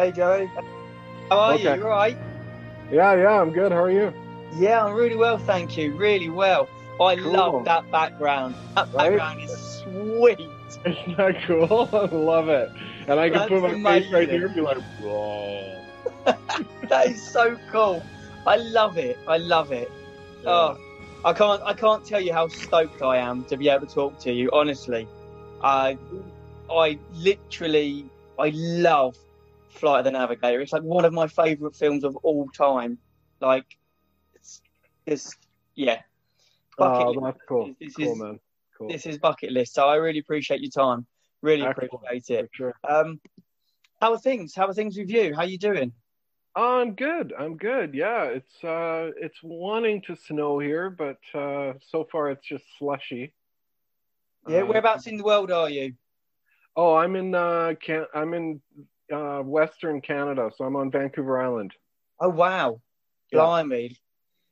Hey, Joey. How are Okay. you? You all right? Yeah, yeah, I'm good. How are you? Yeah, I'm really well, thank you. Really well. I Cool. love that background. That Right? background is sweet. Isn't that cool? I love it. And I can That's put my face right amazing. here and be like, whoa. That is so cool. I love it. I love it. Oh, I can't. I can't tell you how stoked I am to be able to talk to you. Honestly, I, I literally, I love Flight of the Navigator. It's like one of my favourite films of all time. Like, it's, it's yeah. Bucket Oh, list. that's cool. This cool, is- man. Cool. This is bucket list. So I really appreciate your time. Really Excellent. appreciate it. Sure. Um, how are things? How are things with you? How you doing? I'm good. I'm good. Yeah, it's uh it's wanting to snow here, but uh so far it's just slushy. Yeah. Uh, Whereabouts in the world are you? Oh, I'm in uh can I'm in uh Western Canada, so I'm on Vancouver Island. Oh wow, Yeah. blimey!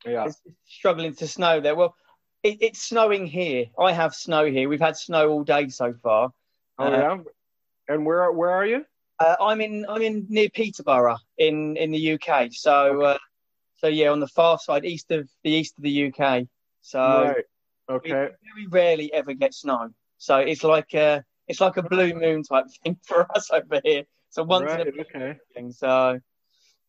Yeah. It's struggling to snow there. Well, it, it's snowing here. I have snow here. We've had snow all day so far. Oh Uh, yeah. And where where are you? Uh, I'm in I'm in near Peterborough in in the UK. So uh, so yeah, on the far side, east of the east of the UK. So right. we Okay. very rarely ever get snow. So it's like a it's like a blue moon type thing for us over here. So once in a Right, okay. thing. So,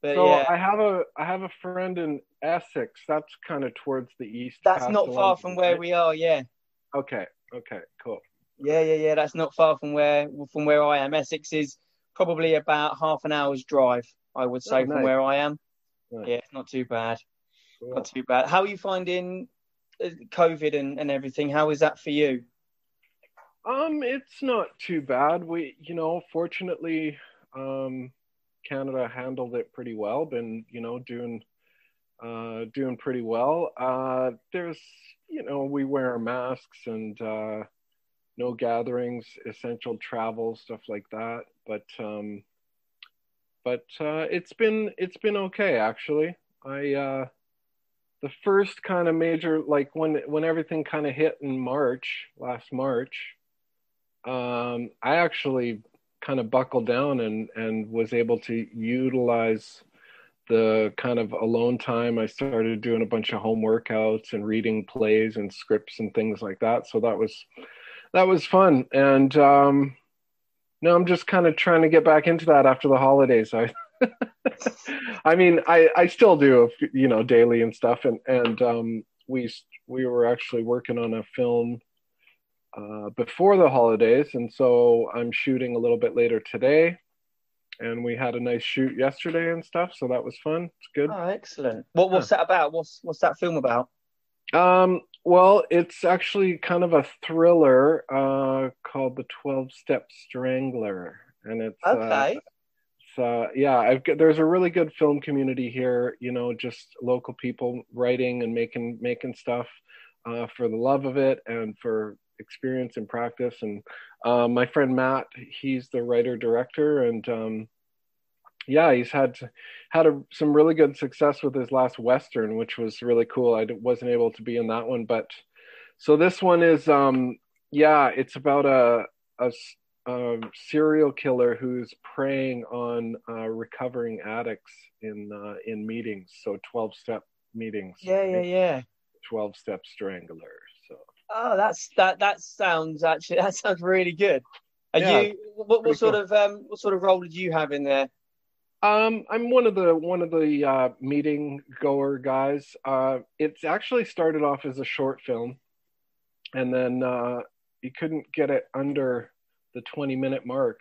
but So yeah, I have a I have a friend in Essex. That's kind of towards the east. that's not far line, from where right? we are. Yeah. Okay. Okay. Cool. Yeah, yeah, yeah. That's not far from where from where I am. Essex is probably about half an hour's drive, I would say, Oh, from where I am. Nice. Yeah, it's not too bad. Cool. Not too bad. How are you finding uh, COVID and, and everything? How is that for you? Um, it's not too bad. We, you know, fortunately, um, Canada handled it pretty well. Been, you know, doing, uh, doing pretty well. Uh, there's, you know, we wear masks and uh, no gatherings, essential travel, stuff like that. But, um, but uh, it's been it's been okay actually. I uh, the first kind of major like when when everything kind of hit in March last March um, I actually kind of buckled down and and was able to utilize the kind of alone time. I started doing a bunch of home workouts and reading plays and scripts and things like that. So that was that was fun. And um, now I'm just kind of trying to get back into that after the holidays. I I mean, I I still do you know daily and stuff. And and um, we we were actually working on a film uh, before the holidays, and so I'm shooting a little bit later today. And we had a nice shoot yesterday and stuff, so that was fun. It's good. Oh, excellent. What what's that about? What's what's that film about? Um, well, it's actually kind of a thriller uh, called The Twelve Step Strangler, and it's uh, Okay. it's, uh, yeah, I've got, there's a really good film community here. You know, just local people writing and making making stuff uh, for the love of it and for experience and practice. And uh, my friend Matt, he's the writer director, and um, yeah, he's had had a, some really good success with his last western, which was really cool. I wasn't able to be in that one, but so this one is um, yeah, it's about a serial killer who's preying on uh, recovering addicts in uh, in meetings. So twelve step meetings. Yeah, yeah, yeah. Twelve step strangler. Oh, that's that. That sounds actually that sounds really good. Are Yeah, you what, what sort cool. of um what sort of role did you have in there? Um, I'm one of the one of the uh, meeting goer guys. Uh, it's actually started off as a short film, and then uh, you couldn't get it under the 20 minute mark,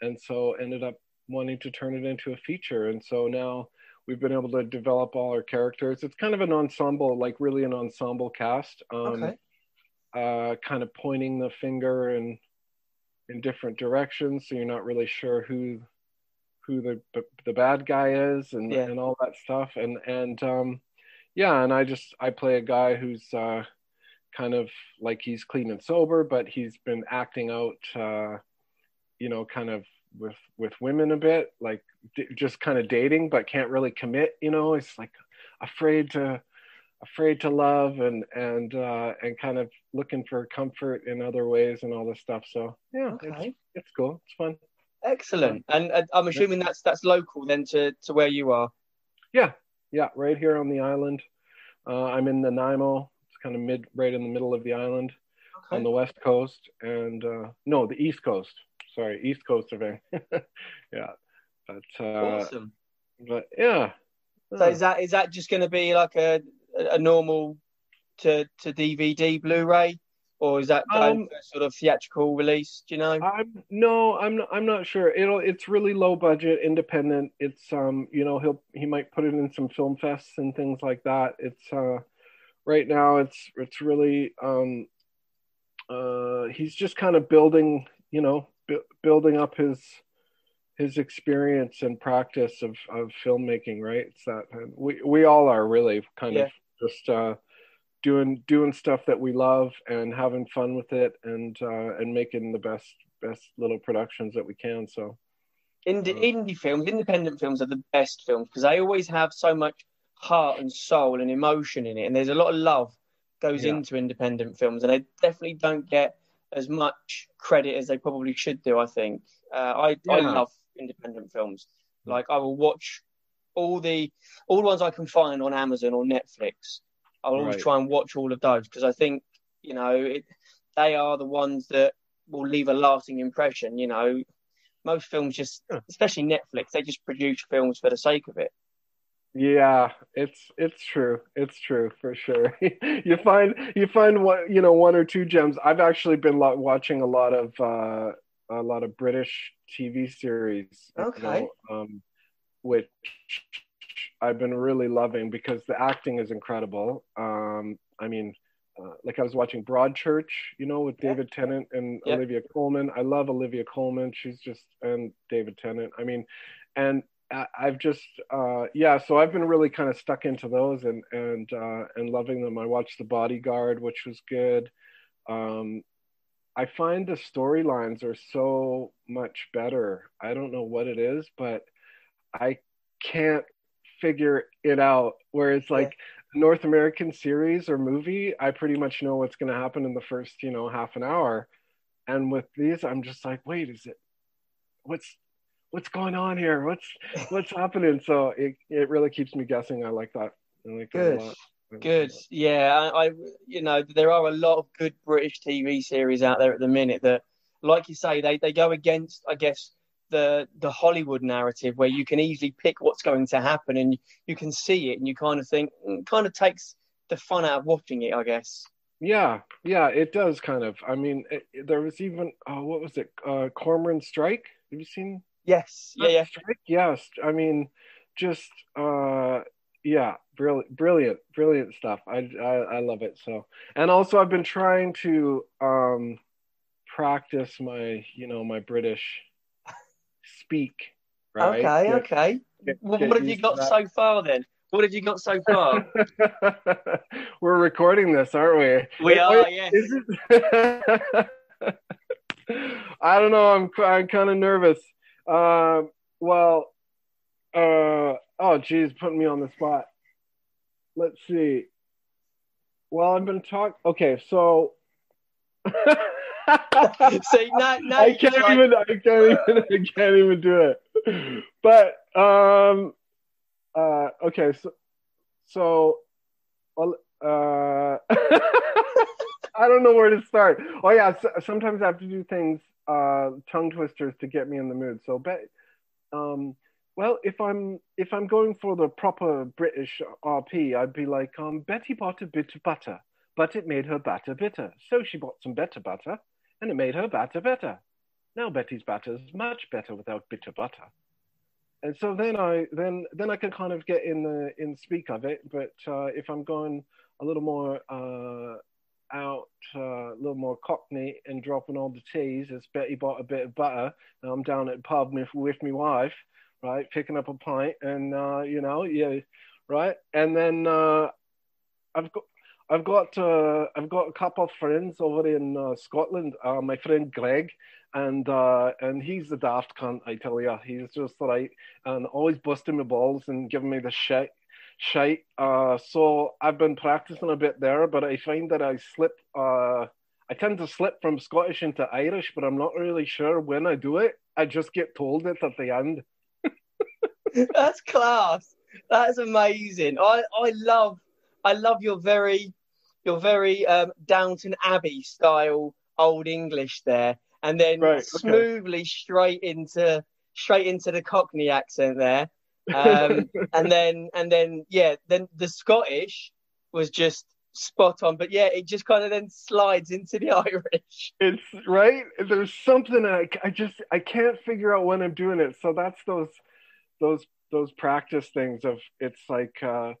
and so ended up wanting to turn it into a feature. And so now we've been able to develop all our characters. It's kind of an ensemble, like really an ensemble cast. Um, Okay. Uh, kind of pointing the finger in in different directions, so you're not really sure who who the the bad guy is and Yeah. and all that stuff. And and um, yeah, and I just I play a guy who's uh, kind of like he's clean and sober, but he's been acting out, uh, you know, kind of with with women a bit, like d- just kind of dating, but can't really commit. You know, he's like afraid to afraid to love and and uh, and kind of looking for comfort in other ways and all this stuff. So yeah, it's Okay. it's cool. It's fun. Excellent. And uh, I'm assuming that's that's local then to to where you are. Yeah, yeah, right here on the island. Uh, I'm in the Nanaimo. It's kind of mid, right in the middle of the island, Okay. on the west coast, and uh, no, the east coast. Sorry, east coast of it. yeah, but uh, awesome. but yeah. So is that is that just going to be like a a normal to to DVD Blu-ray, or is that Um, sort of theatrical release? Do you know? I'm no, I'm not, I'm not sure. It'll it's really low budget, independent. It's um, you know, he'll he might put it in some film fests and things like that. It's uh, right now it's it's really um, uh, he's just kind of building, you know, bu- building up his his experience and practice of of filmmaking. Right? It's that we we all are really kind of just uh doing doing stuff that we love and having fun with it and uh, and making the best best little productions that we can. So Indie, Uh, indie films, independent films are the best films because they always have so much heart and soul and emotion in it, and there's a lot of love goes Yeah. into independent films, and they definitely don't get as much credit as they probably should do. I think uh, I I love independent films. Like I will watch all the all the ones I can find on Amazon or Netflix. I'll always Right. try and watch all of those because I think you know it, they are the ones that will leave a lasting impression. You know, most films just, especially Netflix, they just produce films for the sake of it. yeah, it's it's true. It's true for sure. you find you find what you know one or two gems. I've actually been watching a lot of uh, a lot of British TV series. you Okay. know, um, which I've been really loving because the acting is incredible. Um, I mean, uh, like I was watching Broadchurch, you know, with Yeah. David Tennant and Yeah. Olivia Colman. I love Olivia Colman. She's just and David Tennant. I mean, and I- I've just uh, yeah. So I've been really kind of stuck into those and and uh, and loving them. I watched The Bodyguard, which was good. Um, I find the storylines are so much better. I don't know what it is, but I can't figure it out. Where it's like North American series or movie, I pretty much know what's going to happen in the first, you know, half an hour. And with these, I'm just like, wait, is it? What's what's going on here? What's what's happening? So it it really keeps me guessing. I like that. I like that Good. lot. Good. Yeah, I, I, you know, there are a lot of good British TV series out there at the minute that, like you say, they, they go against, I guess, the the Hollywood narrative where you can easily pick what's going to happen and you, can see it and you kind of think, it kind of takes the fun out of watching it, I guess. Yeah, yeah, it does kind of. I mean, it, it- there was even oh, what was it? Uh, Cormoran Strike. Have you seen? Yes. Yeah. Yeah. Strike? Yes. I mean, just uh, yeah, brilliant, brilliant, brilliant stuff. I, I I love it so. And also, I've been trying to um practice my you know my British speak. Right. Okay. Get- Okay. get- Well, get what have you got so far then? What have you got so far? We're recording this, aren't we? we are. wait, Yes. it- I don't know. I'm I'm kind of nervous. Um, well, uh, oh, geez, putting me on the spot. Let's see. Well, I've been talking. Okay, so See, now, now I can't like- even. I can't even. I can't even do it. But um, uh, okay, so so, well, uh, I don't know where to start. Oh yeah, so, sometimes I have to do things, uh, tongue twisters to get me in the mood. So, bet, um, well, if I'm if I'm going for the proper British RP, I'd be like, um, Betty bought a bit of butter, but it made her batter bitter. So she bought some better butter, and it made her batter better. Now Betty's batter is much better without bitter butter. And so then I then then I can kind of get in the in speak of it. But uh, if I'm going a little more uh, out, uh, a little more cockney and dropping all the T's, as Betty bought a bit of butter, I'm down at pub with, with my wife, right, picking up a pint, and uh, you know, yeah, right, and then uh, I've got. I've got uh, I've got a couple of friends over in uh, Scotland. Uh, my friend Greg, and uh, and he's the daft cunt. I tell you, he's just right and always busting my balls and giving me the shit. Shite. Uh, so I've been practicing a bit there, but I find that I slip. Uh, I tend to slip from Scottish into Irish, but I'm not really sure when I do it. I just get told it at the end. That's class. That's amazing. I, I love I love your very your very um, Downton Abbey style old English there, and then Right, okay. smoothly straight into straight into the Cockney accent there, um, and then and then yeah, then the Scottish was just spot on, but yeah, it just kind of then slides into the Irish. It's right. There's something I, I just I can't figure out when I'm doing it. So that's those those those practice things of it's like uh,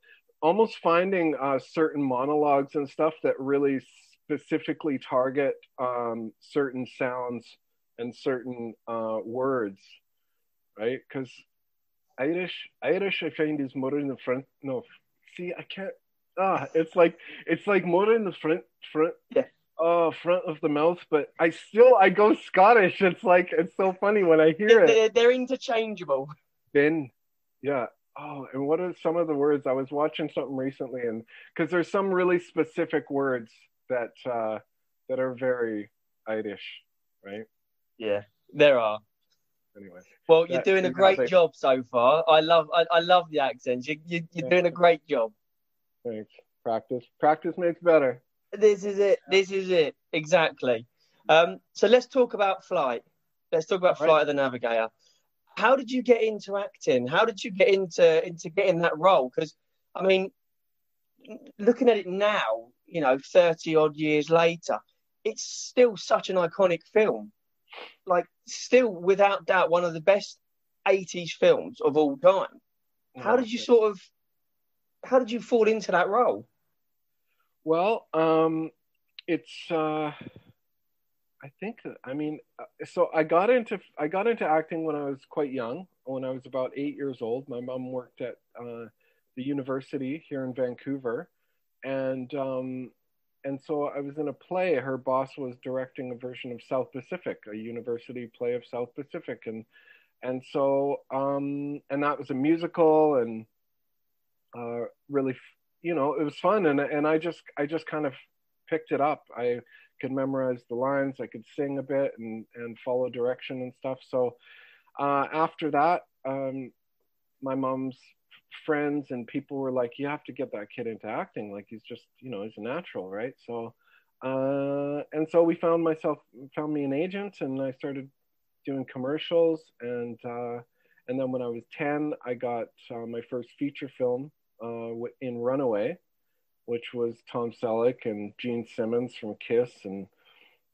almost finding uh, certain monologues and stuff that really specifically target um, certain sounds and certain uh, words, right? Because Irish Irish I find is more in the front. No, see I can't. Ah, it's like it's like more in the front front Yeah. oh front of the mouth but i still i go scottish it's like it's so funny when i hear it They're, they're interchangeable. then yeah oh and what are some of the words i was watching something recently and because there's some really specific words that uh that are very irish right Yeah, there are. anyway Well, you're That- doing a great job so far. I love, I, I love the accents. You, you, you're Yeah. doing a great job. thanks practice practice makes better This is it. This is it. Exactly. Um, so let's talk about flight. Let's talk about Right. flight of the Navigator. How did you get into acting? How did you get into into getting that role? Because I mean, looking at it now, you know, thirty odd years later, it's still such an iconic film. Like, still without doubt, one of the best '80s films of all time. How did you sort of, how did you fall into that role? Well, um, it's uh, I think I mean, uh, so I got into I got into acting when I was quite young. When I was about eight years old, my mom worked at uh, the university here in Vancouver, and um, and so I was in a play. Her boss was directing a version of South Pacific, a university play of South Pacific, and and so um, and that was a musical and uh, really you know it was fun and and I just I just kind of picked it up. I could memorize the lines, I could sing a bit and and follow direction and stuff. So uh, after that, um, my mom's friends and people were like, "You have to get that kid into acting. Like he's just you know he's a natural, right?" So uh, and so we found myself found me an agent and I started doing commercials and uh, and then when I was ten, I got uh, my first feature film uh, in Runaway, which was Tom Selleck and Gene Simmons from Kiss, and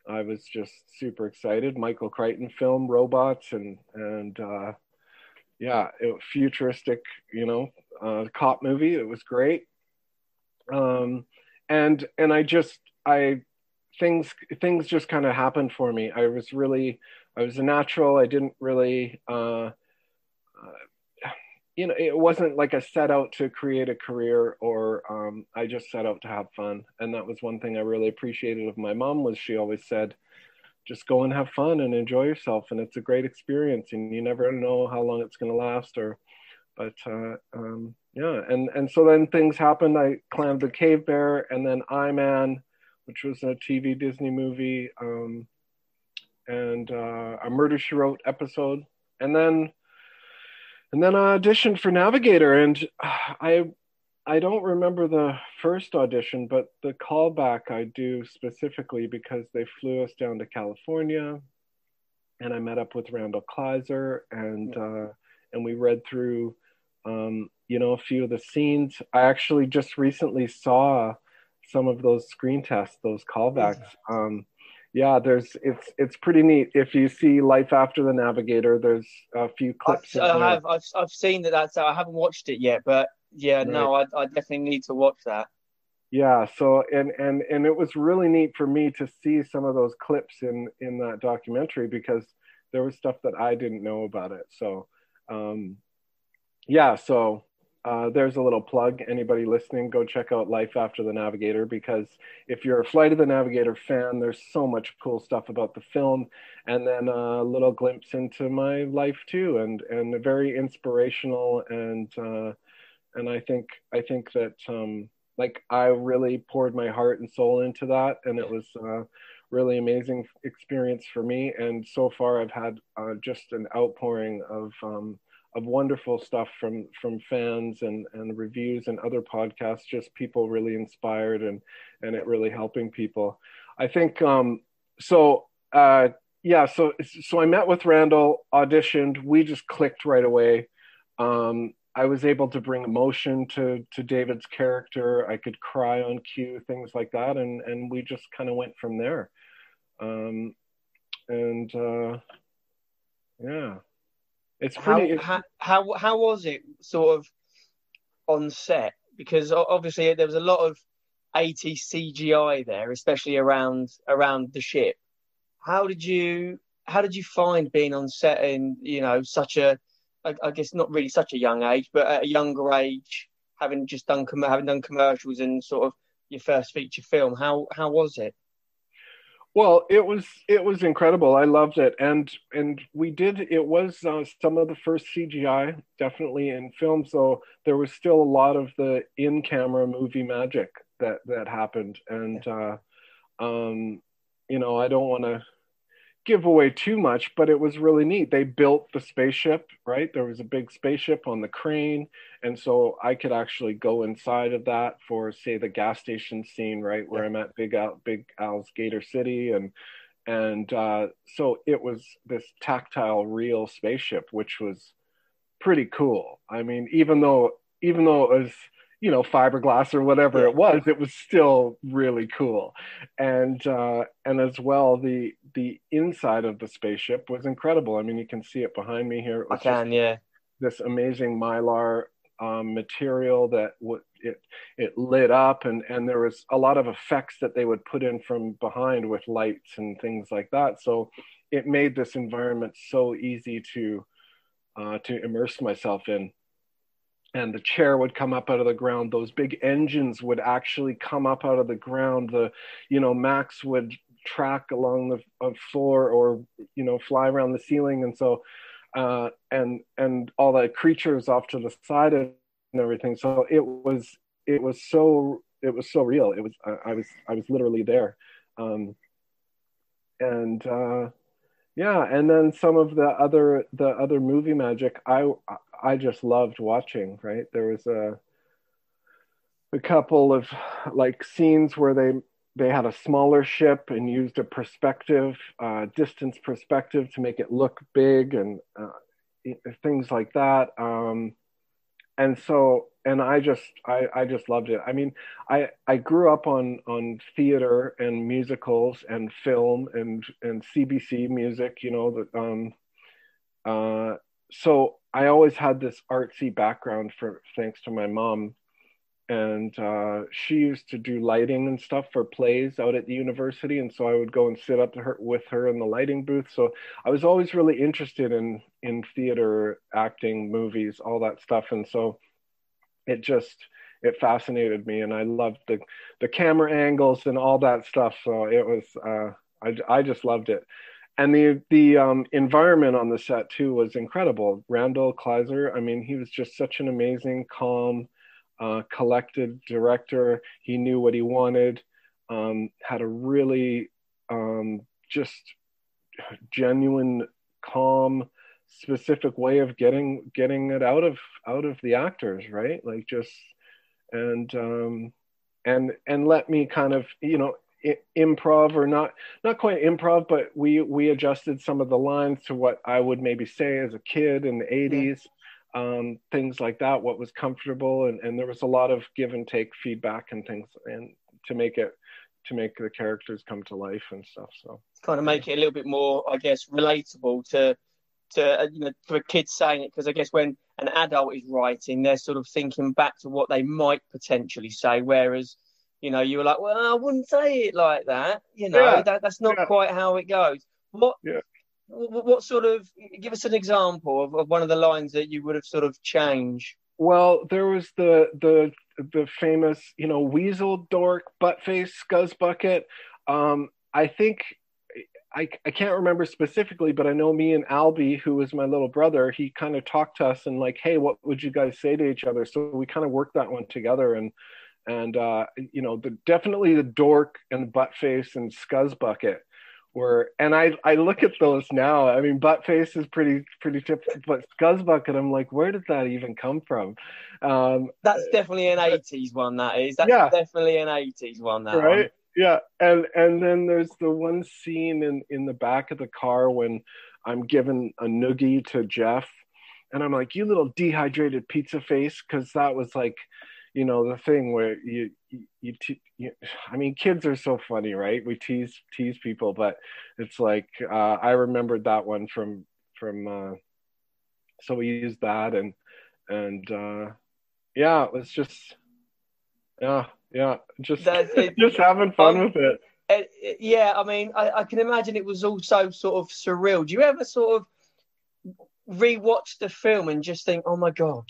I was just super excited. Michael Crichton film, robots, and and uh, yeah, it, futuristic, you know, uh, cop movie. It was great, um, and and I just I things things just kind of happened for me. I was really I was a natural. I didn't really. Uh, uh, you know, it wasn't like I set out to create a career or um, I just set out to have fun. And that was one thing I really appreciated of my mom was she always said, just go and have fun and enjoy yourself. And it's a great experience and you never know how long it's going to last or, but uh, um, yeah. And, and so then things happened. Clan of the Cave Bear and then I Man, which was a TV Disney movie um, and uh, a Murder She Wrote episode. And then and then I auditioned for Navigator, and I I don't remember the first audition, but the callback I do specifically because they flew us down to California, and I met up with Randall Kleiser, and uh, and we read through, um, you know, a few of the scenes. I actually just recently saw some of those screen tests, those callbacks. Um, yeah, there's it's it's pretty neat. If you see Life After the Navigator, there's a few I've, clips. in I have, I've, I've seen that. That's I haven't watched it yet, but yeah, no, I, I definitely need to watch that. yeah so and and and it was really neat for me to see some of those clips in in that documentary because there was stuff that i didn't know about it so um yeah so uh, there's a little plug anybody listening go check out life after the navigator because if you're a flight of the navigator fan there's so much cool stuff about the film and then a little glimpse into my life too and and very inspirational and uh and i think i think that um like I really poured my heart and soul into that, and it was uh, really amazing experience for me. And so far, I've had uh, just an outpouring of um, of wonderful stuff from from fans and and reviews and other podcasts. Just people really inspired and and it really helping people. I think um, so. Uh, yeah, so so I met with Randall, auditioned. We just clicked right away. Um, I was able to bring emotion to to David's character. I could cry on cue, things like that, and and we just kind of went from there. Um, and uh, yeah, it's pretty. How, how, how was it sort of on set? Because obviously there was a lot of 80 CGI there, especially around around the ship. How did you how did you find being on set in you know such a I, I guess not really such a young age, but at a younger age, having just done having done commercials and sort of your first feature film? How how was it? Well, it was it was incredible. I loved it, and and we did. It was uh, some of the first CGI, definitely in film. So there was still a lot of the in-camera movie magic that that happened, and uh, um, you know, I don't want to give away too much, but it was really neat. They built the spaceship, right? There was a big spaceship on the crane. And so I could actually go inside of that for, say, the gas station scene, right? Where yeah. I'm at Big Al, Big Al's Gator City. And, and uh, so it was this tactile, real spaceship, which was pretty cool. I mean, even though, even though it was, you know fiberglass or whatever it was it was still really cool. And uh and as well the the inside of the spaceship was incredible. I mean you can see it behind me here. I can yeah. this amazing mylar um, material that w- it it lit up and and there was a lot of effects that they would put in from behind with lights and things like that. So it made this environment so easy to uh, to immerse myself in and the chair would come up out of the ground those big engines would actually come up out of the ground. The you know max would track along the uh, floor or you know fly around the ceiling. And so uh, and and all the creatures off to the side and everything. So it was it was so it was so real. It was i, I was i was literally there. Um, and uh, yeah. And then some of the other the other movie magic i I just loved watching. Right, there was a a couple of like scenes where they they had a smaller ship and used a perspective, uh, distance perspective to make it look big and uh, things like that. Um, and so, and I just, I, I just loved it. I mean, I, I grew up on, on theater and musicals and film and, and CBC music, you know, that, um, uh, so I always had this artsy background for thanks to my mom, and uh, she used to do lighting and stuff for plays out at the university, and so I would go and sit up her, with her in the lighting booth. So I was always really interested in in theater, acting, movies, all that stuff, and so it just it fascinated me, and I loved the the camera angles and all that stuff. So it was uh, I I just loved it and the the um, environment on the set too was incredible. Randall Kleiser, I mean, he was just such an amazing, calm, uh, collected director. He knew what he wanted. Um, had a really um, just genuine, calm, specific way of getting getting it out of out of the actors, right? Like just and um, and and let me kind of you know improv or not not quite improv but we we adjusted some of the lines to what i would maybe say as a kid in the 80s yeah. um, things like that what was comfortable and, and there was a lot of give and take feedback and things and to make it to make the characters come to life and stuff so kind of make it a little bit more i guess relatable to to uh, you know for kids saying it because i guess when an adult is writing they're sort of thinking back to what they might potentially say whereas you know, you were like, well, I wouldn't say it like that. You know, yeah. that, that's not yeah. quite how it goes. What, yeah. what, what sort of, give us an example of, of one of the lines that you would have sort of changed. Well, there was the the the famous, you know, weasel dork butt face scuzz bucket. Um, I think I, I can't remember specifically, but I know me and Albie, who was my little brother, he kind of talked to us and like, hey, what would you guys say to each other? So we kind of worked that one together and and uh, you know, the definitely the dork and the butt face and scuzz bucket were, and I I look at those now. I mean, butt face is pretty pretty typical, but scuzz bucket, I'm like, where did that even come from? Um, That's definitely an '80s one. That is. That's Yeah. definitely an '80s one. That right one. yeah and and then there's the one scene in in the back of the car when i'm giving a noogie to jeff and i'm like you little dehydrated pizza face because that was like you know the thing where you you, you, te- you i mean kids are so funny right we tease tease people but it's like uh i remembered that one from from uh so we used that and and uh yeah it was just yeah yeah just just having fun Um, with it yeah, I mean, I, I can imagine it was also sort of surreal. Do you ever sort of rewatch the film and just think, "Oh my god,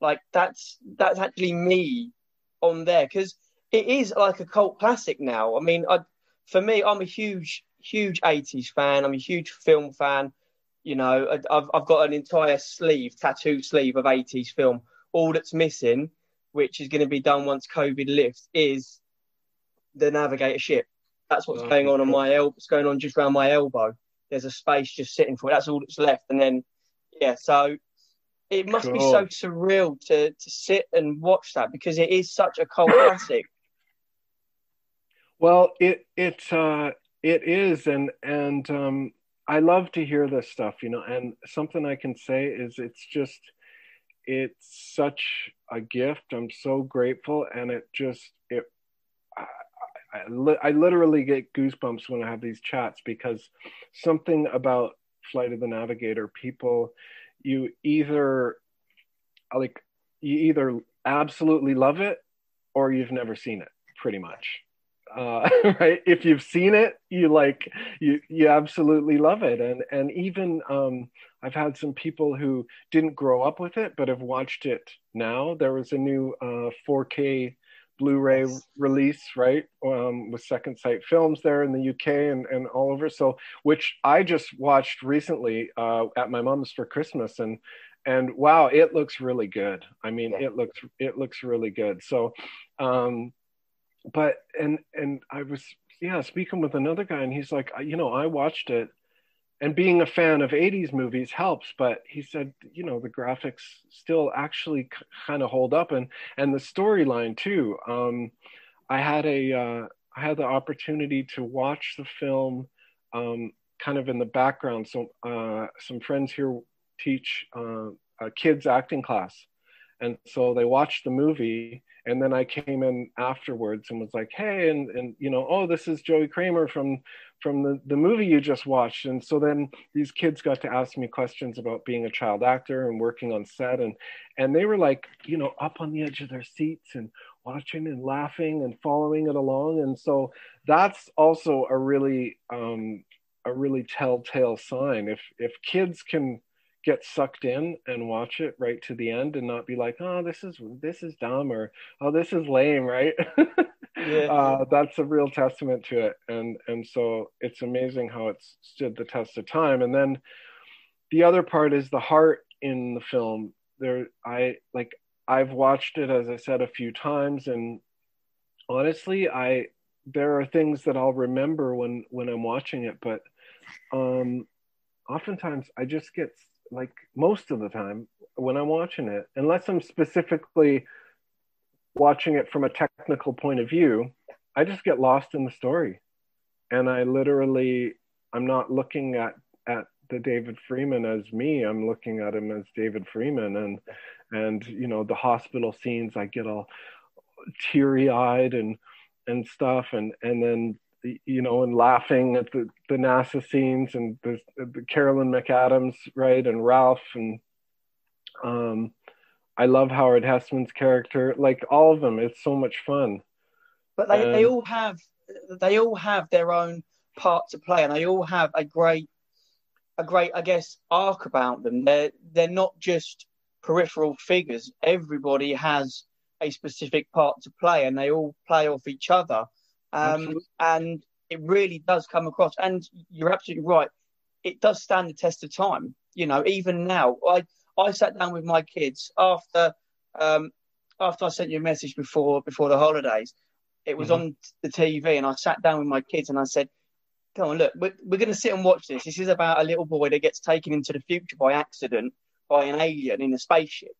like that's that's actually me on there"? Because it is like a cult classic now. I mean, I, for me, I'm a huge, huge '80s fan. I'm a huge film fan. You know, I- I've I've got an entire sleeve, tattoo sleeve of '80s film. All that's missing, which is going to be done once COVID lifts, is the Navigator ship. That's what's Oh, going on on my elbow. What's going on just around my elbow? There's a space just sitting for it. That's all that's left. And then, yeah, so it must be so surreal to to sit and watch that because it is such a cult classic. well it it uh it is and and um i love to hear this stuff you know and something i can say is it's just it's such a gift i'm so grateful and it just it I, I, I literally get goosebumps when i have these chats because something about flight of the navigator people you either like you either absolutely love it or you've never seen it pretty much. Uh, right? If you've seen it you like you you absolutely love it. And and even um i've had some people who didn't grow up with it but have watched it now. There was a new uh 4k blu-ray release right um with second sight films there in the uk and and all over. So which i just watched recently uh at my mom's for christmas and and wow it looks really good. I mean Yeah. it looks it looks really good. So um but and and i was yeah speaking with another guy and he's like you know i watched it and being a fan of 80s movies helps but he said you know the graphics still actually kind of hold up and and the storyline too. Um i had a uh i had the opportunity to watch the film um kind of in the background. So uh some friends here teach uh, a kids acting class and so they watched the movie and then i came in afterwards and was like hey and and you know oh this is joey cramer from from the, the movie you just watched. And so then these kids got to ask me questions about being a child actor and working on set and and they were like you know up on the edge of their seats and watching and laughing and following it along. And so that's also a really um a really telltale sign. If if kids can get sucked in and watch it right to the end and not be like oh this is this is dumb or oh this is lame right? Yeah. uh, that's a real testament to it. And and so it's amazing how it's stood the test of time. And then the other part is the heart in the film. There i like i've watched it as i said a few times. And honestly i there are things that i'll remember when when i'm watching it. But um oftentimes i just get like most of the time when i'm watching it unless i'm specifically watching it from a technical point of view i just get lost in the story. And i literally i'm not looking at at the david freeman as me. I'm looking at him as david freeman. And and you know the hospital scenes i get all teary eyed and and stuff. And and then you know and laughing at the the nasa scenes and the, the carolyn mcadams right and ralph and um i love howard hesseman's character. Like all of them it's so much fun. But they, they um, all have they all have their own part to play and they all have a great a great i guess arc about them. They're they're not just peripheral figures. Everybody has a specific part to play and they all play off each other um, and it really does come across and you're absolutely right it does stand the test of time you know even now i i sat down with my kids after um, after I sent you a message before before the holidays, it was mm-hmm. on the TV, and I sat down with my kids and I said, "Come on, look, we're, we're going to sit and watch this. This is about a little boy that gets taken into the future by accident by an alien in a spaceship."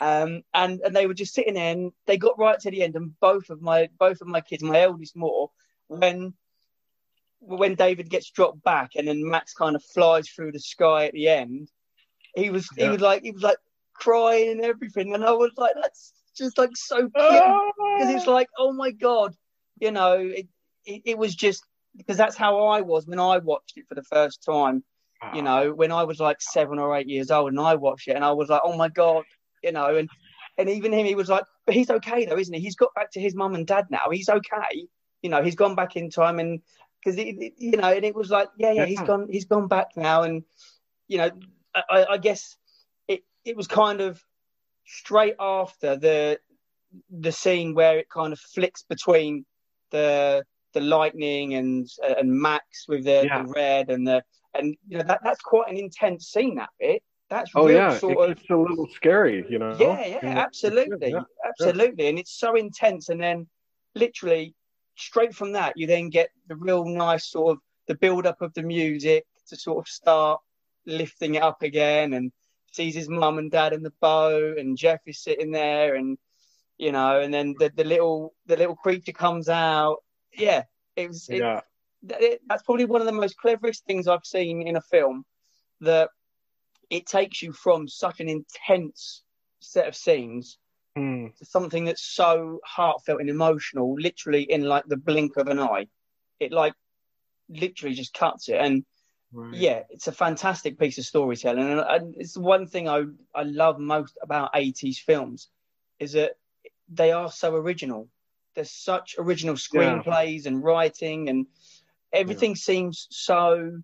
Um, and and they were just sitting there, and they got right to the end, and both of my both of my kids, my eldest more, when when David gets dropped back, and then Max kind of flies through the sky at the end, he was yeah. he was like he was like crying and everything, and I was like, that's just like so cute because it's like, oh my god, you know, it, it, it was just because that's how I was when I watched it for the first time. You know, when I was like seven or eight years old, and I watched it, and I was like, oh my god, you know, and and even him, he was like, but he's okay though, isn't he? He's got back to his mum and dad now. He's okay. You know, he's gone back in time, and because you know, and it was like, yeah, yeah, he's gone, he's gone back now, and you know, I, I guess it it was kind of straight after the the scene where it kind of flicks between the the lightning and and Max with the, yeah. the red and the and you know that that's quite an intense scene that bit that's oh yeah, sort it's of, a little scary, you know. Yeah, yeah, absolutely, yeah, absolutely, yeah. and it's so intense. And then, literally, straight from that, you then get the real nice sort of the build up of the music to sort of start lifting it up again, and sees his mum and dad in the boat, and Jeff is sitting there, and you know, and then the, the little the little creature comes out. Yeah, it was. It, yeah. It, that's probably one of the most cleverest things I've seen in a film. That it takes you from such an intense set of scenes mm. to something that's so heartfelt and emotional, literally in like the blink of an eye. It like literally just cuts it. And right. yeah, it's a fantastic piece of storytelling. And, and it's one thing I, I love most about 80s films is that they are so original. There's such original screenplays yeah. and writing, and everything yeah. seems so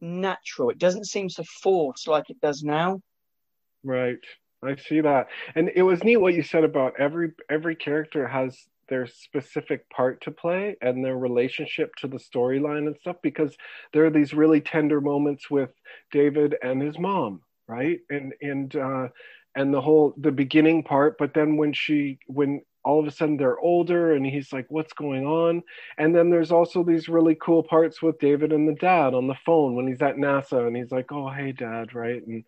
natural. It doesn't seem so forced like it does now. Right. I see that. And it was neat what you said about every every character has their specific part to play and their relationship to the storyline and stuff because there are these really tender moments with David and his mom, right? And and uh and the whole the beginning part, but then when she when all of a sudden they're older and he's like what's going on? And then there's also these really cool parts with david and the dad on the phone when he's at nasa and he's like oh hey dad right? And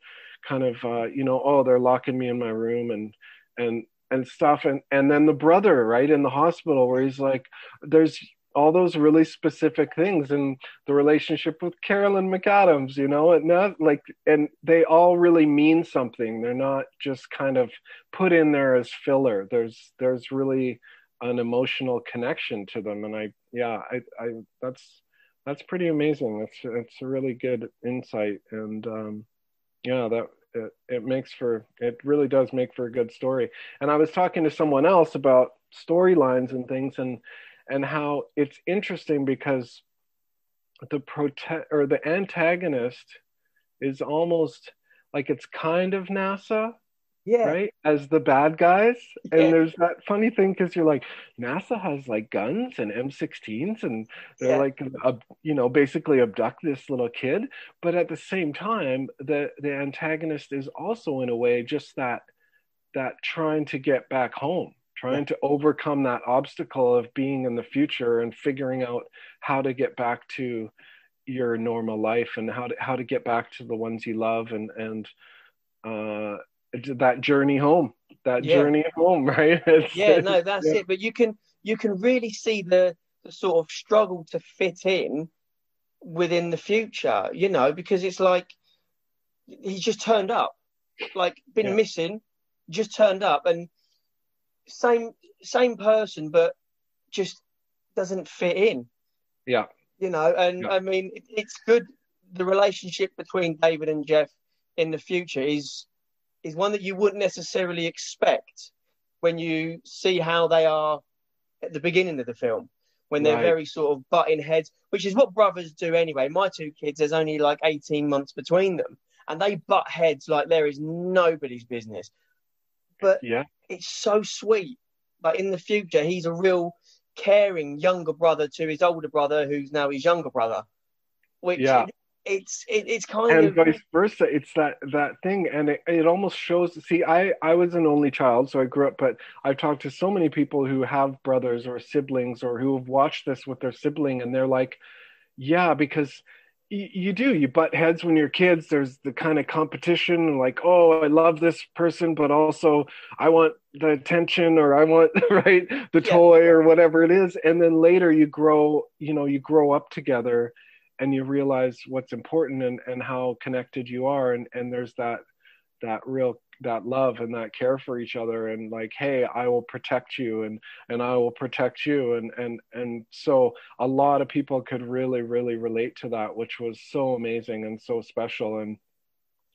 kind of uh, you know oh they're locking me in my room and and and stuff. And and then the brother right in the hospital where he's like there's all those really specific things and the relationship with Carolyn McAdams, you know, and not like, and they all really mean something. They're not just kind of put in there as filler. There's, there's really an emotional connection to them. And I, yeah, I, I, that's, that's pretty amazing. It's, it's a really good insight. And, um, yeah, that, it, it makes for, it really does make for a good story. And I was talking to someone else about storylines and things and, and how it's interesting because the protect or the antagonist is almost like it's kind of NASA, yeah, right, as the bad guys. Yeah. And there's that funny thing because you're like, NASA has like guns and M16s, and they're yeah. like, uh, you know, basically abduct this little kid. But at the same time, the the antagonist is also in a way just that that trying to get back home trying to overcome that obstacle of being in the future and figuring out how to get back to your normal life and how to how to get back to the ones you love and and uh, that journey home that yeah. journey home right it's, yeah no that's yeah. it but you can you can really see the the sort of struggle to fit in within the future you know because it's like he's just turned up like been yeah. missing just turned up and same same person, but just doesn't fit in. Yeah. You know, and yeah. I mean, it, it's good. The relationship between David and Jeff in the future is is one that you wouldn't necessarily expect when you see how they are at the beginning of the film when they're right. very sort of butting heads, which is what brothers do anyway. My two kids, there's only like 18 months between them, and they butt heads like there is nobody's business. But yeah, it's so sweet. But in the future, he's a real caring younger brother to his older brother, who's now his younger brother. Which yeah. it's it, it's kind and of and vice versa it's that that thing and it, it almost shows see i i was an only child so i grew up but i've talked to so many people who have brothers or siblings or who have watched this with their sibling and they're like yeah because you, you do you butt heads when you're kids. There's the kind of competition like oh i love this person but also i want the attention or i want right the Yeah. toy or whatever it is. And then later you grow you know you grow up together and you realize what's important and, and how connected you are. And, and there's that that real that love and that care for each other and like hey i will protect you and and i will protect you. And and and so a lot of people could really really relate to that which was so amazing and so special. And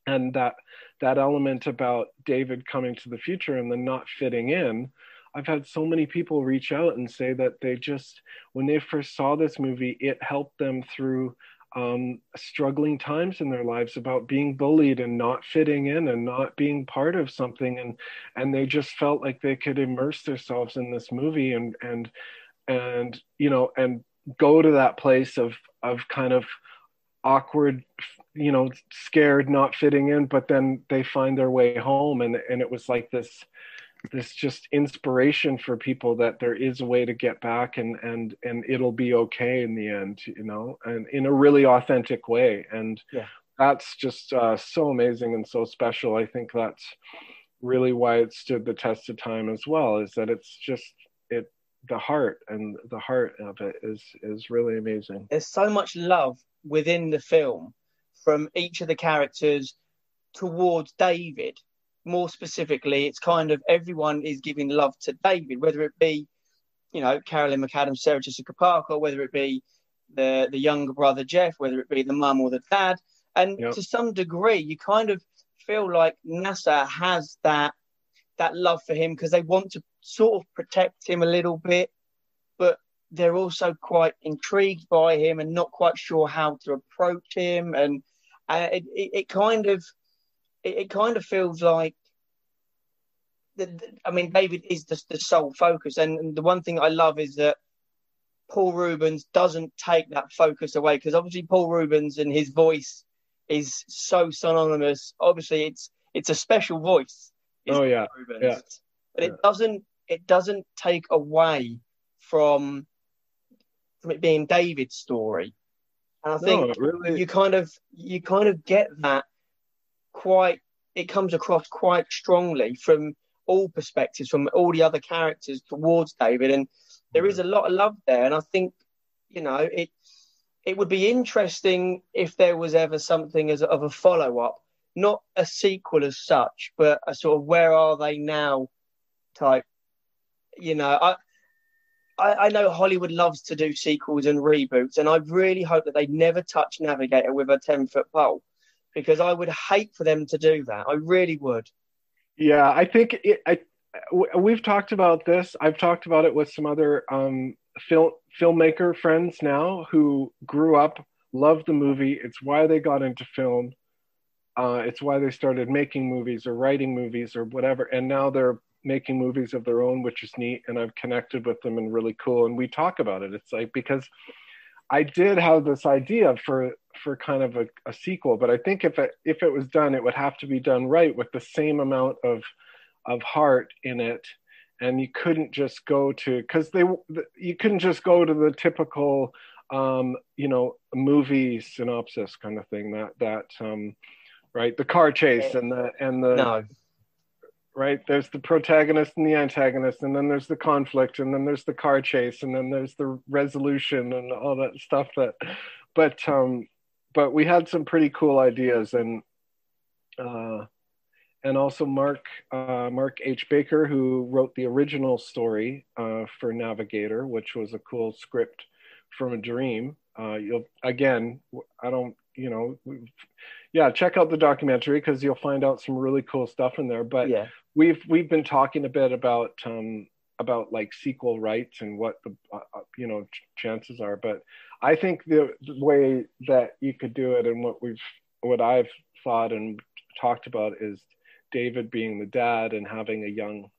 and that that element about david coming to the future and then not fitting in i've had so many people reach out and say that they just when they first saw this movie it helped them through um, struggling times in their lives about being bullied and not fitting in and not being part of something. And and they just felt like they could immerse themselves in this movie and and and you know and go to that place of of kind of awkward you know scared not fitting in but then they find their way home. And and it was like this this just inspiration for people that there is a way to get back and and and it'll be okay in the end you know and in a really authentic way and Yeah. that's just uh, so amazing and so special i think that's really why it stood the test of time as well is that it's just it the heart and the heart of it is is really amazing there's so much love within the film from each of the characters towards David. More specifically, it's kind of everyone is giving love to David, whether it be, you know, Carolyn McAdams, Sarah Jessica Parker, whether it be the the younger brother Jeff, whether it be the mum or the dad, and Yep. to some degree, you kind of feel like NASA has that that love for him because they want to sort of protect him a little bit, but they're also quite intrigued by him and not quite sure how to approach him and uh, it, it, it kind of it, it kind of feels like I mean David is the, the sole focus and, and the one thing I love is that Paul Reubens doesn't take that focus away because obviously Paul Reubens and his voice is so synonymous obviously it's it's a special voice oh yeah Reubens. yeah. But it Yeah. doesn't it doesn't take away from from it being David's story. And I think it really you kind of you kind of get that quite it comes across quite strongly from all perspectives, from all the other characters towards David. And there is a lot of love there. And I think, you know, it it would be interesting if there was ever something as of a follow up, not a sequel as such, but a sort of where are they now type. You know, I, I I know Hollywood loves to do sequels and reboots, and I really hope that they never touch Navigator with a ten foot pole, because I would hate for them to do that. I really would. Yeah, I think it, I we've talked about this. I've talked about it with some other um, film filmmaker friends now who grew up, loved the movie. It's why they got into film. Uh, it's why they started making movies or writing movies or whatever. And now they're making movies of their own, which is neat. And I've connected with them and really cool. And we talk about it. It's like because I did have this idea for for kind of a, a sequel, but I think if it if it was done, it would have to be done right with the same amount of of heart in it, and you couldn't just go to because they you couldn't just go to the typical um, you know movie synopsis kind of thing that that um, right the car chase and the and the No, right there's the protagonist and the antagonist and then there's the conflict and then there's the car chase and then there's the resolution and all that stuff that but um but we had some pretty cool ideas. And uh and also mark uh mark h. Baker who wrote the original story uh for navigator which was a cool script from a dream. Uh you'll again i don't you know yeah check out the documentary because you'll find out some really cool stuff in there. But yeah, we've we've been talking a bit about um about like sequel rights and what the uh, uh, you know ch- chances are. But i think the, the way that you could do it and what we've what i've thought and talked about is david being the dad and having a young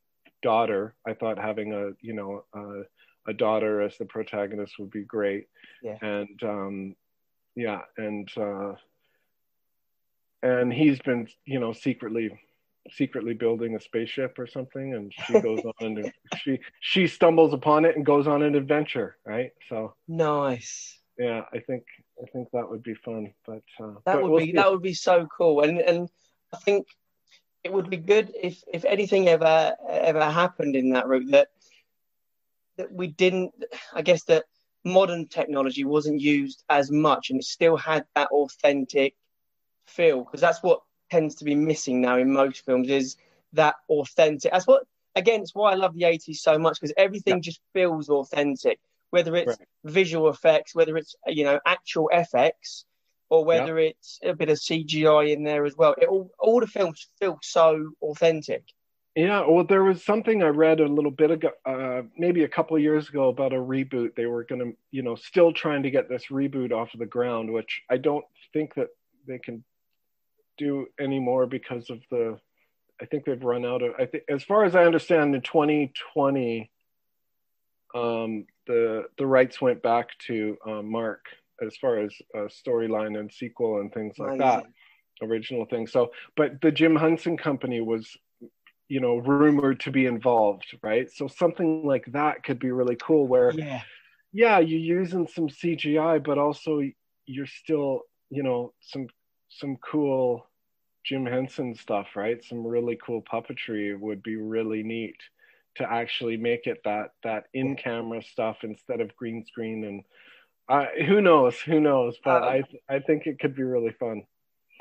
daughter i thought having a you know a, a daughter as the protagonist would be great Yeah. and um yeah, and uh, and he's been you know secretly secretly building a spaceship or something and she goes on and she she stumbles upon it and goes on an adventure right so nice yeah i think i think that would be fun but uh, that but would we'll be see. that would be so cool and and i think it would be good if if anything ever ever happened in that route that that we didn't i guess that modern technology wasn't used as much and it still had that authentic feel because that's what tends to be missing now in most films is that authentic. That's what again it's why i love the 80s so much because everything Yeah. just feels authentic whether it's Right. visual effects whether it's you know actual fx or whether it's a bit of cgi in there as well. It all, all the films feel so authentic. Yeah well there was something i read a little bit ago uh, maybe a couple of years ago about a reboot. They were going to you know still trying to get this reboot off of the ground which i don't think that they can do anymore because of the i think they've run out of i think as far as i understand in 2020 um the the rights went back to uh, mark as far as uh, storyline and sequel and things like that original thing. So but the jim henson company was you know rumored to be involved right? So something like that could be really cool where yeah. yeah you're using some cgi but also you're still you know some some cool jim henson stuff right some really cool puppetry would be really neat to actually make it that that in camera stuff instead of green screen and uh, who knows who knows but Um, i i think it could be really fun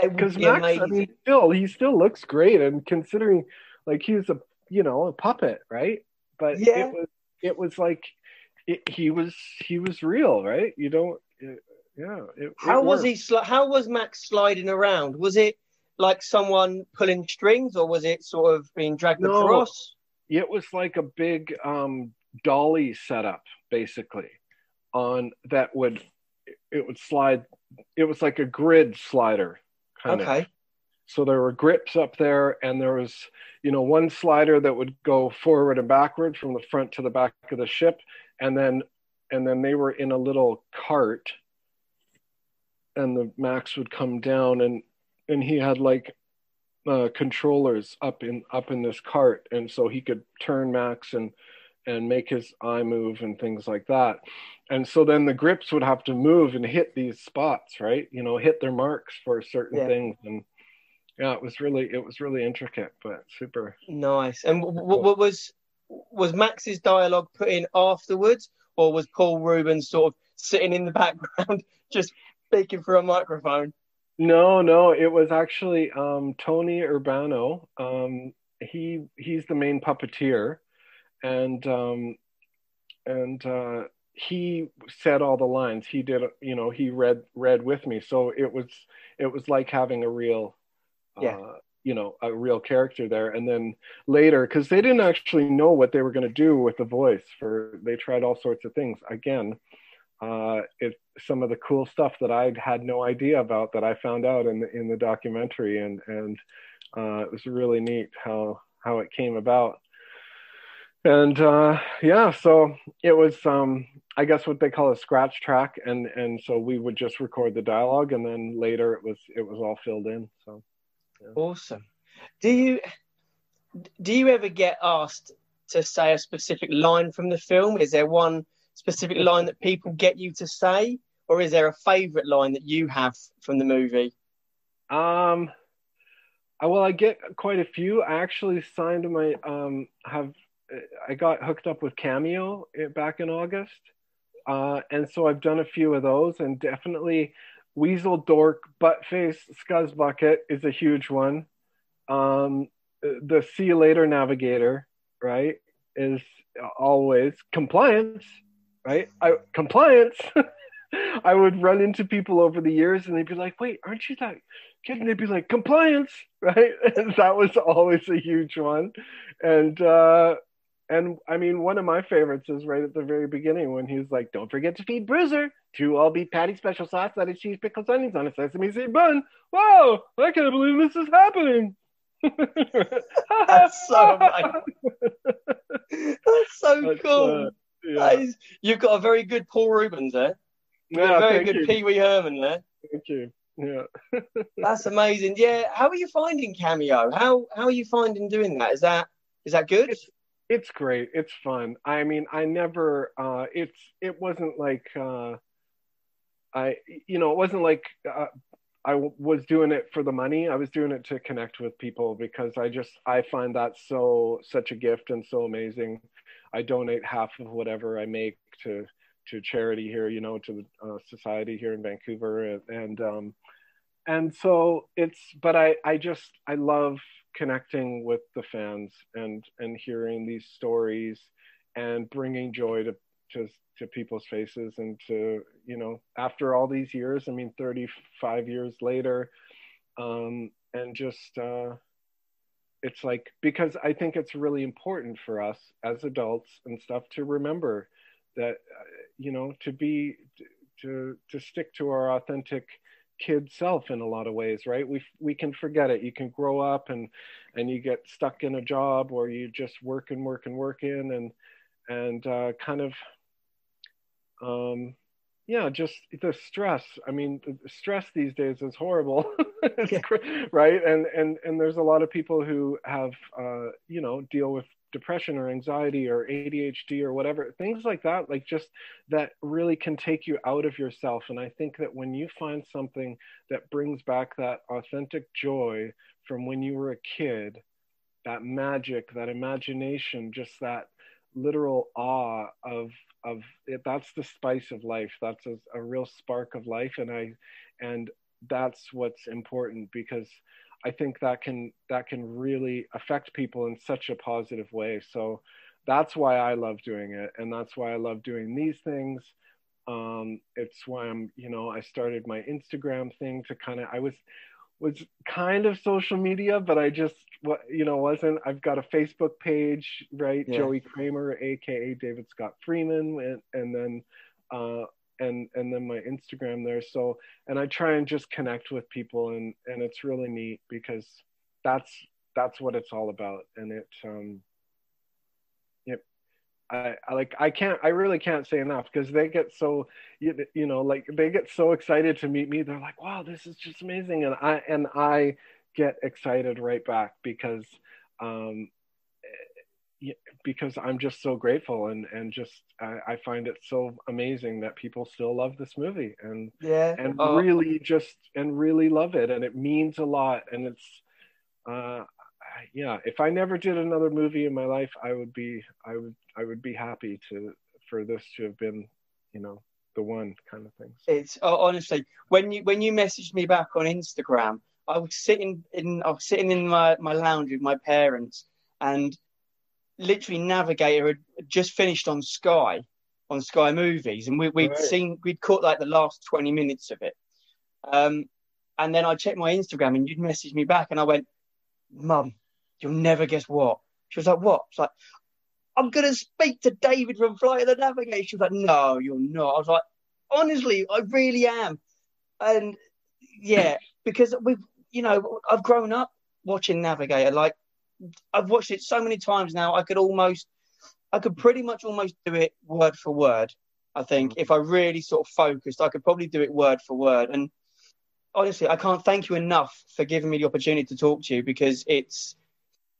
because be Max, amazing. I mean, still he still looks great, and considering like he was a you know a puppet, right? But Yeah. it was it was like it, he was he was real, right? You don't, it, yeah. It, How was he? Sli- how was Max sliding around? Was it like someone pulling strings, or was it sort of being dragged No. across? It was like a big um, dolly setup, basically, on that would it would slide. It was like a grid slider, kind of. Okay. So there were grips up there, and there was, you know, one slider that would go forward and backward from the front to the back of the ship, and then, and then they were in a little cart, and the Max would come down, and and he had like uh, controllers up in up in this cart, and so he could turn Max and and make his eye move and things like that. And so then the grips would have to move and hit these spots, right? You know, hit their marks for certain Yeah. things and yeah it was really it was really intricate but super Nice. And what, what was was Max's dialogue put in afterwards, or was Paul Reubens sort of sitting in the background just speaking through a microphone? No no it was actually um tony urbano. Um he he's the main puppeteer and um and uh he said all the lines. He did you know he read read with me. So it was it was like having a real Yeah. uh, you know a real character there. And then later because they didn't actually know what they were going to do with the voice for they tried all sorts of things. Again uh it some of the cool stuff that i had no idea about that i found out in the in the documentary and and uh it was really neat how how it came about and uh yeah so it was um i guess what they call a scratch track and and so we would just record the dialogue and then later it was it was all filled in so Awesome. Do you do you ever get asked to say a specific line from the film? Is there one specific line that people get you to say, or is there a favourite line that you have from the movie? Um, well, I get quite a few. I actually signed my um have I got hooked up with Cameo eh, back in August, uh, and so I've done a few of those, and definitely Weasel Dork Buttface Scuzz Bucket is a huge one. Um, the See You Later Navigator, right, is always compliance, right? I compliance. I would run into people over the years, and they'd be like, "Wait, aren't you that kid?" And they'd be like, "Compliance," right? And that was always a huge one. And uh, and I mean, one of my favorites is right at the very beginning when he's like, "Don't forget to feed Bruiser two all beef patty special sauce, lettuce, cheese, pickles, onions on a sesame seed bun." Whoa! I can't believe this is happening. That's so. That's so That's, cool. uh, yeah. That is- you've got a very good Paul Reubens there. Yeah, a very good you. Pee Wee Herman there. Thank you. Yeah. That's amazing. Yeah. How are you finding Cameo? How how are you finding doing that? Is that is that good? It's, it's great. It's fun. I mean, I never. Uh, it's it wasn't like. Uh, I you know it wasn't like uh, I w- was doing it for the money. I was doing it to connect with people because I just I find that so such a gift and so amazing. I donate half of whatever I make to to charity here, you know, to the uh, society here in Vancouver, and, um, and so it's. But I I just I love connecting with the fans and and hearing these stories and bringing joy to to to people's faces and to you know after all these years i mean 35 years later um and just uh it's like because i think it's really important for us as adults and stuff to remember that uh, you know to be to to stick to our authentic kid self in a lot of ways right we we can forget it you can grow up and and you get stuck in a job or you just work and work and work in and and uh, kind of um, yeah, just the stress. I mean, stress these days is horrible, yeah. right? And and and there's a lot of people who have, uh, you know, deal with depression or anxiety or ADHD or whatever things like that. Like just that really can take you out of yourself. And I think that when you find something that brings back that authentic joy from when you were a kid, that magic, that imagination, just that literal awe of of it, that's the spice of life that's a, a real spark of life and i and that's what's important because i think that can that can really affect people in such a positive way so that's why i love doing it and that's why i love doing these things um, it's why i'm you know i started my instagram thing to kind of i was was kind of social media, but I just what you know wasn't. I've got a Facebook page, right? Yeah. Joey Cramer, aka David Scott Freeman, and, and then uh, and and then my Instagram there. So and I try and just connect with people, and and it's really neat because that's that's what it's all about, and it um, I, I, like I can't I really can't say enough because they get so you, you know like they get so excited to meet me. They're like wow this is just amazing. And I and I get excited right back because um because I'm just so grateful and and just I, I find it so amazing that people still love this movie and yeah and oh. really just and really love it and it means a lot and it's uh yeah, if I never did another movie in my life, I would be, I would, I would be happy to for this to have been, you know, the one kind of thing. It's oh, honestly when you when you messaged me back on Instagram, I was sitting in, I was sitting in my my lounge with my parents, and literally Navigator had just finished on Sky, on Sky Movies, and we, we'd right. seen, we'd caught like the last twenty minutes of it. Um, and then I checked my Instagram, and you'd messaged me back, and I went, "Mum, You'll never guess what. She was like, What? She's like, I'm gonna speak to David from Flight of the Navigator. She was like, No, you're not. I was like, honestly, I really am. And yeah, because we've you know, I've grown up watching Navigator. Like I've watched it so many times now, I could almost I could pretty much almost do it word for word. I think mm. if I really sort of focused, I could probably do it word for word. And honestly, I can't thank you enough for giving me the opportunity to talk to you because it's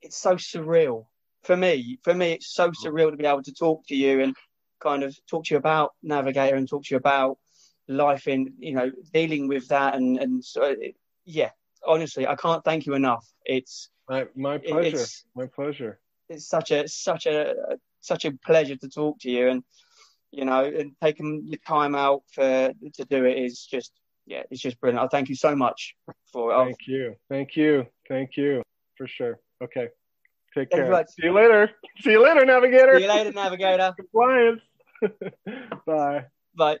it's so surreal for me. For me, it's so mm. surreal to be able to talk to you and kind of talk to you about Navigator and talk to you about life in you know dealing with that and and so it, yeah honestly i can't thank you enough it's my, my pleasure my pleasure it's such a such a such a pleasure to talk to you and you know and taking your time out for to do it is just yeah it's just brilliant i thank you so much for oh. thank you thank you thank you for sure Okay. Take care. See you later. See you later, Navigator. See you later, Navigator. Compliance. Bye. Bye.